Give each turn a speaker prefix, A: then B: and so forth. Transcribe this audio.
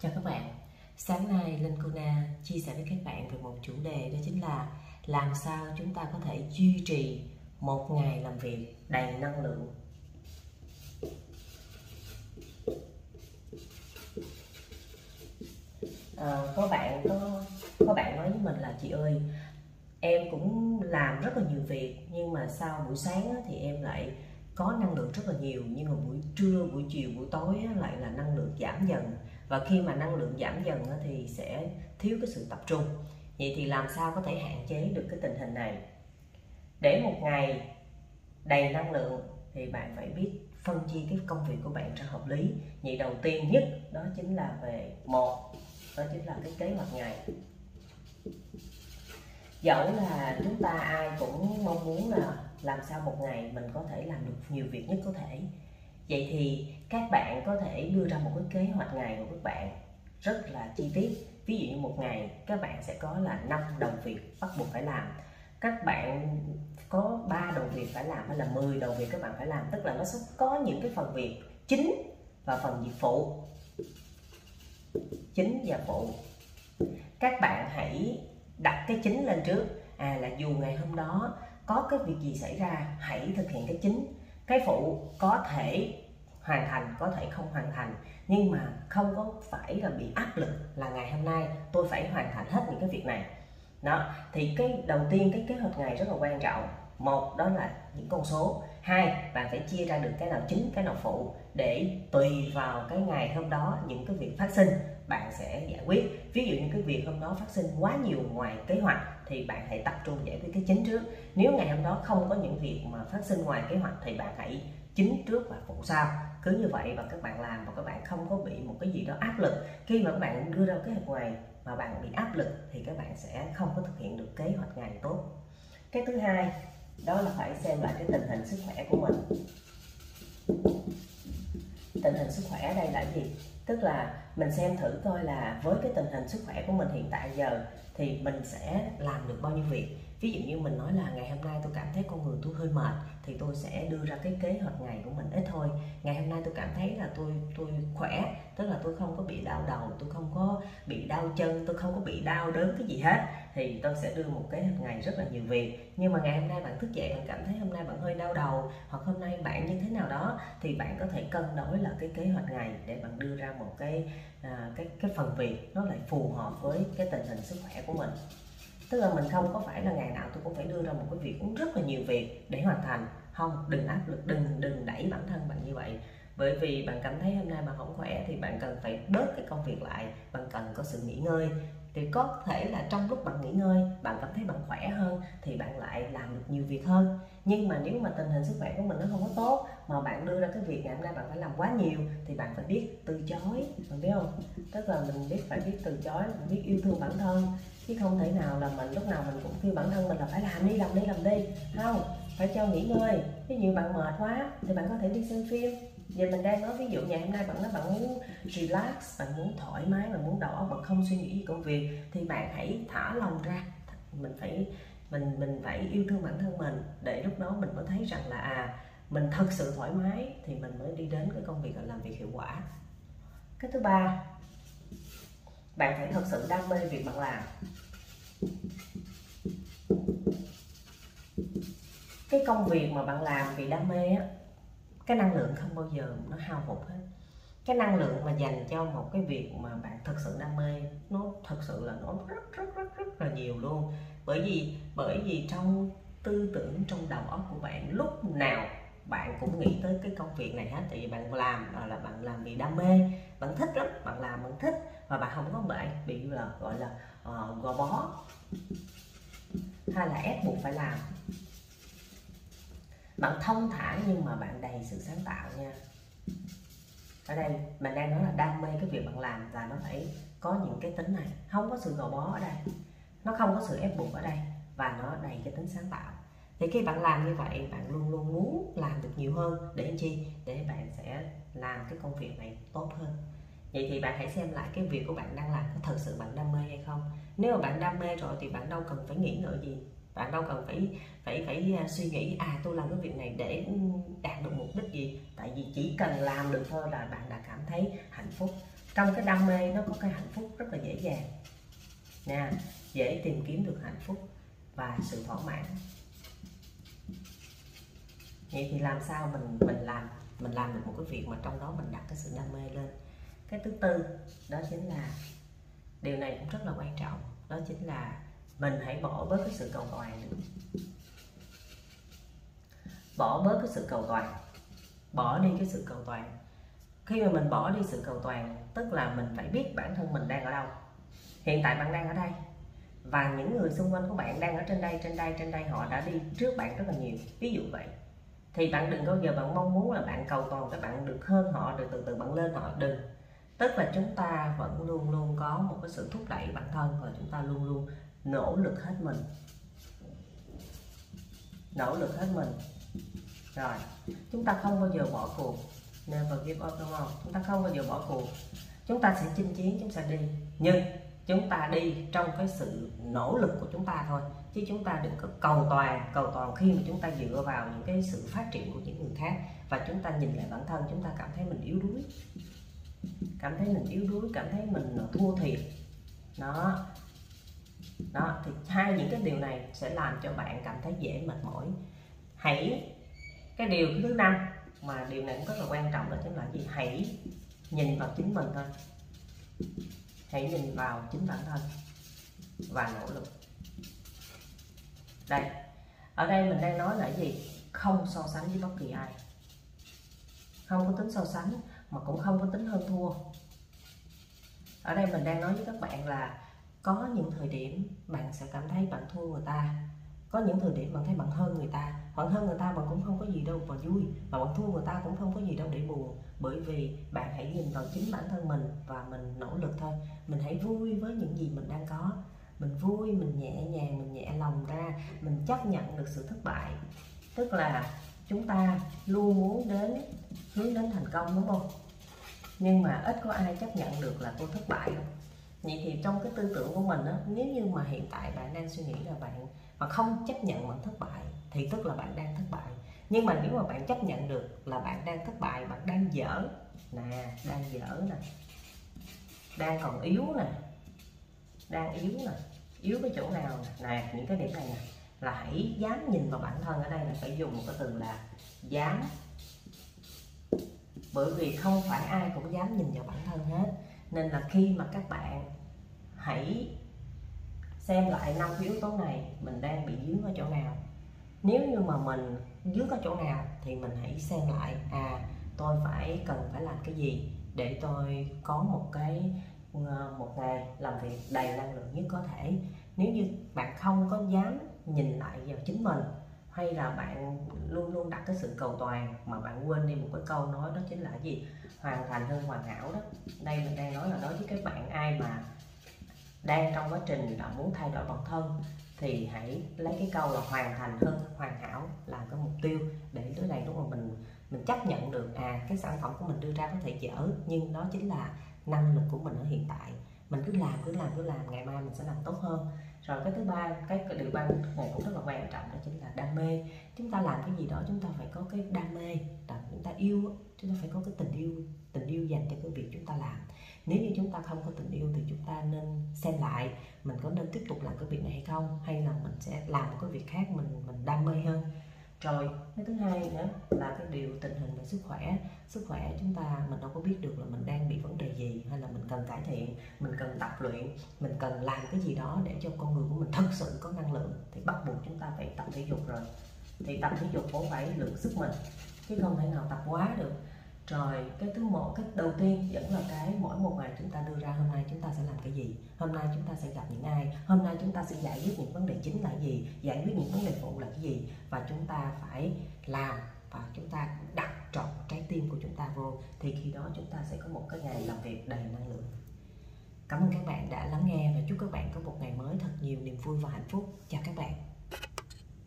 A: Chào các bạn, sáng nay Linh Cô Na chia sẻ với các bạn về một chủ đề đó chính là làm sao chúng ta có thể duy trì một ngày làm việc đầy năng lượng. À, có bạn có có bạn nói với mình là chị ơi em cũng làm rất là nhiều việc nhưng mà sau buổi sáng thì em lại có năng lượng rất là nhiều nhưng mà buổi trưa buổi chiều buổi tối lại là năng lượng giảm dần và khi mà năng lượng giảm dần thì sẽ thiếu cái sự tập trung. Vậy thì làm sao có thể hạn chế được cái tình hình này? Để một ngày đầy năng lượng thì bạn phải biết phân chia cái công việc của bạn cho hợp lý. Vậy đầu tiên nhất đó chính là về một, đó chính là cái kế hoạch ngày. Dẫu là chúng ta ai cũng mong muốn là làm sao một ngày mình có thể làm được nhiều việc nhất có thể vậy thì các bạn có thể đưa ra một cái kế hoạch ngày của các bạn rất là chi tiết. Ví dụ như một ngày các bạn sẽ có là năm đầu việc bắt buộc phải làm. Các bạn có 3 đầu việc phải làm hay là 10 đầu việc các bạn phải làm, tức là nó sẽ có những cái phần việc chính và phần việc phụ. Chính và phụ. Các bạn hãy đặt cái chính lên trước. À là dù ngày hôm đó có cái việc gì xảy ra, hãy thực hiện cái chính cái phụ có thể hoàn thành, có thể không hoàn thành, nhưng mà không có phải là bị áp lực là ngày hôm nay tôi phải hoàn thành hết những cái việc này. Đó, thì cái đầu tiên cái kế hoạch ngày rất là quan trọng. Một, đó là những con số. Hai, bạn phải chia ra được cái nào chính, cái nào phụ để tùy vào cái ngày hôm đó những cái việc phát sinh bạn sẽ giải quyết. Ví dụ như cái việc hôm đó phát sinh quá nhiều ngoài kế hoạch, thì bạn hãy tập trung giải quyết cái chính trước. Nếu ngày hôm đó không có những việc mà phát sinh ngoài kế hoạch, thì bạn hãy chính trước và phụ sau. Cứ như vậy và các bạn làm và các bạn không có bị một cái gì đó áp lực. Khi mà các bạn đưa ra kế hoạch ngoài mà bạn bị áp lực, thì các bạn sẽ không có thực hiện được kế hoạch ngày tốt. Cái thứ hai, đó là phải xem lại cái tình hình sức khỏe của mình tình hình sức khỏe ở đây là gì tức là mình xem thử coi là với cái tình hình sức khỏe của mình hiện tại giờ thì mình sẽ làm được bao nhiêu việc ví dụ như mình nói là ngày hôm nay tôi cảm thấy con người tôi hơi mệt thì tôi sẽ đưa ra cái kế hoạch ngày của mình ít thôi. Ngày hôm nay tôi cảm thấy là tôi tôi khỏe tức là tôi không có bị đau đầu tôi không có bị đau chân tôi không có bị đau đớn cái gì hết thì tôi sẽ đưa một kế hoạch ngày rất là nhiều việc. Nhưng mà ngày hôm nay bạn thức dậy bạn cảm thấy hôm nay bạn hơi đau đầu hoặc hôm nay bạn như thế nào đó thì bạn có thể cân đối là cái kế hoạch ngày để bạn đưa ra một cái à, cái cái phần việc nó lại phù hợp với cái tình hình sức khỏe của mình tức là mình không có phải là ngày nào tôi cũng phải đưa ra một cái việc cũng rất là nhiều việc để hoàn thành. Không, đừng áp lực, đừng đừng đẩy bản thân bạn như vậy. Bởi vì bạn cảm thấy hôm nay bạn không khỏe thì bạn cần phải bớt cái công việc lại. Bạn cần có sự nghỉ ngơi. Thì có thể là trong lúc bạn nghỉ ngơi, bạn cảm thấy bạn khỏe hơn thì bạn lại làm được nhiều việc hơn. Nhưng mà nếu mà tình hình sức khỏe của mình nó không có tốt, mà bạn đưa ra cái việc ngày hôm nay bạn phải làm quá nhiều thì bạn phải biết từ chối. Bạn biết không? Tức là mình biết phải biết từ chối, mình biết yêu thương bản thân chứ không thể nào là mình lúc nào mình cũng kêu bản thân mình là phải làm đi làm đi làm đi. Không phải cho nghỉ ngơi. Ví dụ bạn mệt quá thì bạn có thể đi xem phim. Giờ mình đang nói ví dụ ngày hôm nay bạn nói bạn muốn relax bạn muốn thoải mái bạn muốn đỏ, bạn không suy nghĩ gì công việc thì bạn hãy thả lòng ra. Mình phải mình mình phải yêu thương bản thân mình. Để lúc đó mình mới thấy rằng là à mình thật sự thoải mái thì mình mới đi đến cái công việc là làm việc hiệu quả. Cái thứ ba bạn phải thật sự đam mê việc bạn làm. Cái công việc mà bạn làm vì đam mê á, cái năng lượng không bao giờ nó hao hụt hết. Cái năng lượng mà dành cho một cái việc mà bạn thật sự đam mê, nó thật sự là nó rất rất rất rất là nhiều luôn. Bởi vì bởi vì trong tư tưởng, trong đầu óc của bạn, lúc nào bạn cũng nghĩ tới cái công việc này hết tại vì bạn làm ờ, là bạn làm vì đam mê bạn thích lắm bạn làm bạn thích và bạn không có bị bị là gọi là uh, gò bó hay là ép buộc phải làm. Bạn thông thả nhưng mà bạn đầy sự sáng tạo nha. Ở đây mình đang nói là đam mê cái việc bạn làm là nó phải có những cái tính này không có sự gò bó ở đây nó không có sự ép buộc ở đây và nó đầy cái tính sáng tạo thì khi bạn làm như vậy, bạn luôn luôn muốn làm được nhiều hơn để chi? Để bạn sẽ làm cái công việc này tốt hơn. Vậy thì bạn hãy xem lại cái việc của bạn đang làm có thật sự bạn đam mê hay không. Nếu mà bạn đam mê rồi thì bạn đâu cần phải nghĩ ngợi gì? Bạn đâu cần phải phải phải à, suy nghĩ à tôi làm cái việc này để đạt được mục đích gì? Tại vì chỉ cần làm được thôi là bạn đã cảm thấy hạnh phúc. Trong cái đam mê nó có cái hạnh phúc rất là dễ dàng. Nha dễ tìm kiếm được hạnh phúc và sự thỏa mãn vậy thì làm sao mình mình làm mình làm được một cái việc mà trong đó mình đặt cái sự đam mê lên? Cái thứ tư, đó chính là, điều này cũng rất là quan trọng, đó chính là mình hãy bỏ bớt cái sự cầu toàn. Bỏ bớt cái sự cầu toàn, bỏ đi cái sự cầu toàn. Khi mà mình bỏ đi sự cầu toàn, tức là mình phải biết bản thân mình đang ở đâu. Hiện tại bạn đang ở đây, và những người xung quanh của bạn đang ở trên đây trên đây trên đây, họ đã đi trước bạn rất là nhiều. Ví dụ vậy thì bạn đừng bao giờ bạn mong muốn là bạn cầu toàn các bạn được hơn họ, được từ từ bạn lên họ, đừng. Tức là chúng ta vẫn luôn luôn có một cái sự thúc đẩy bản thân và chúng ta luôn luôn nỗ lực hết mình. Nỗ lực hết mình. Rồi, chúng ta không bao giờ bỏ cuộc. Never give up, đúng không? Chúng ta không bao giờ bỏ cuộc. Chúng ta sẽ chinh chiến, chúng ta đi. Nhưng chúng ta đi trong cái sự nỗ lực của chúng ta thôi, chứ chúng ta đừng có cầu toàn cầu toàn khi mà chúng ta dựa vào những cái sự phát triển của những người khác. Và chúng ta nhìn lại bản thân, chúng ta cảm thấy mình yếu đuối. Cảm thấy mình yếu đuối, cảm thấy mình thua thiệt. Đó. Đó, thì hai những cái điều này sẽ làm cho bạn cảm thấy dễ mệt mỏi. Hãy, cái điều thứ năm mà điều này cũng rất là quan trọng đó chính là gì? Hãy nhìn vào chính mình thôi hãy nhìn vào chính bản thân và nỗ lực. Đây, ở đây mình đang nói là gì? Không so sánh với bất kỳ ai. Không có tính so sánh, mà cũng không có tính hơn thua. Ở đây mình đang nói với các bạn là có những thời điểm bạn sẽ cảm thấy bạn thua người ta, có những thời điểm bạn thấy bạn hơn người ta bạn hơn người ta bạn cũng không có gì đâu mà vui, mà bạn thua người ta cũng không có gì đâu để buồn. Bởi vì bạn hãy nhìn vào chính bản thân mình và mình nỗ lực thôi. Mình hãy vui với những gì mình đang có. Mình vui, mình nhẹ nhàng, mình nhẹ lòng ra. Mình chấp nhận được sự thất bại. Tức là chúng ta luôn muốn đến, hướng đến thành công, đúng không? Nhưng mà ít có ai chấp nhận được là tôi thất bại không vậy thì trong cái tư tưởng của mình á nếu như mà hiện tại bạn đang suy nghĩ là bạn mà không chấp nhận bạn thất bại thì tức là bạn đang thất bại. Nhưng mà nếu mà bạn chấp nhận được là bạn đang thất bại bạn đang dở nè đang dở nè đang còn yếu nè đang yếu nè yếu cái chỗ nào nè, nè những cái điểm này nè là hãy dám nhìn vào bản thân ở đây là phải dùng một cái từ là dám. Bởi vì không phải ai cũng dám nhìn vào bản thân hết nên là khi mà các bạn hãy xem lại năm yếu tố này, mình đang bị dướng ở chỗ nào. Nếu như mà mình dướng ở chỗ nào thì mình hãy xem lại à tôi phải cần phải làm cái gì để tôi có một cái ờ, một ngày làm việc đầy năng lượng nhất có thể. Nếu như bạn không có dám nhìn lại vào chính mình hay là bạn luôn luôn đặt cái sự cầu toàn mà bạn quên đi một cái câu nói đó chính là gì? Hoàn thành hơn hoàn hảo đó. Đây mình đang nói là đối với các bạn ai mà đang trong quá trình là muốn thay đổi bản thân thì hãy lấy cái câu là hoàn thành hơn hoàn hảo làm cái mục tiêu để tới này lúc mà mình mình chấp nhận được à cái sản phẩm của mình đưa ra có thể dở, nhưng đó chính là năng lực của mình ở hiện tại. Mình cứ làm cứ làm cứ làm, ngày mai mình sẽ làm tốt hơn rồi cái thứ ba, cái điều ba này cũng rất là quan trọng, đó chính là đam mê. Chúng ta làm cái gì đó chúng ta phải có cái đam mê là chúng ta yêu chúng ta phải có cái tình yêu tình yêu dành cho cái việc chúng ta làm. Nếu như chúng ta không có tình yêu thì chúng ta nên xem lại mình có nên tiếp tục làm cái việc này hay không, hay là mình sẽ làm một cái việc khác mình mình đam mê hơn rồi cái thứ hai nữa là cái điều tình hình về sức khỏe. Sức khỏe chúng ta mình đâu có biết được là mình đang bị vấn đề gì hay là mình cần cải thiện, mình cần tập luyện, mình cần làm cái gì đó để cho con người của mình thật sự có năng lượng. Thì bắt buộc chúng ta phải tập thể dục rồi. Thì tập thể dục cũng phải lượng sức mình, chứ không thể nào tập quá được rồi cái thứ một, cái đầu tiên vẫn là cái mỗi một ngày chúng ta đưa ra, hôm nay chúng ta sẽ làm cái gì? Hôm nay chúng ta sẽ gặp những ai? Hôm nay chúng ta sẽ giải quyết những vấn đề chính là gì? Giải quyết những vấn đề phụ là cái gì? Và chúng ta phải làm và chúng ta đặt trọn trái tim của chúng ta vô. Thì khi đó chúng ta sẽ có một cái ngày làm việc đầy năng lượng. Cảm ơn các bạn đã lắng nghe và chúc các bạn có một ngày mới thật nhiều niềm vui và hạnh phúc. Chào các bạn.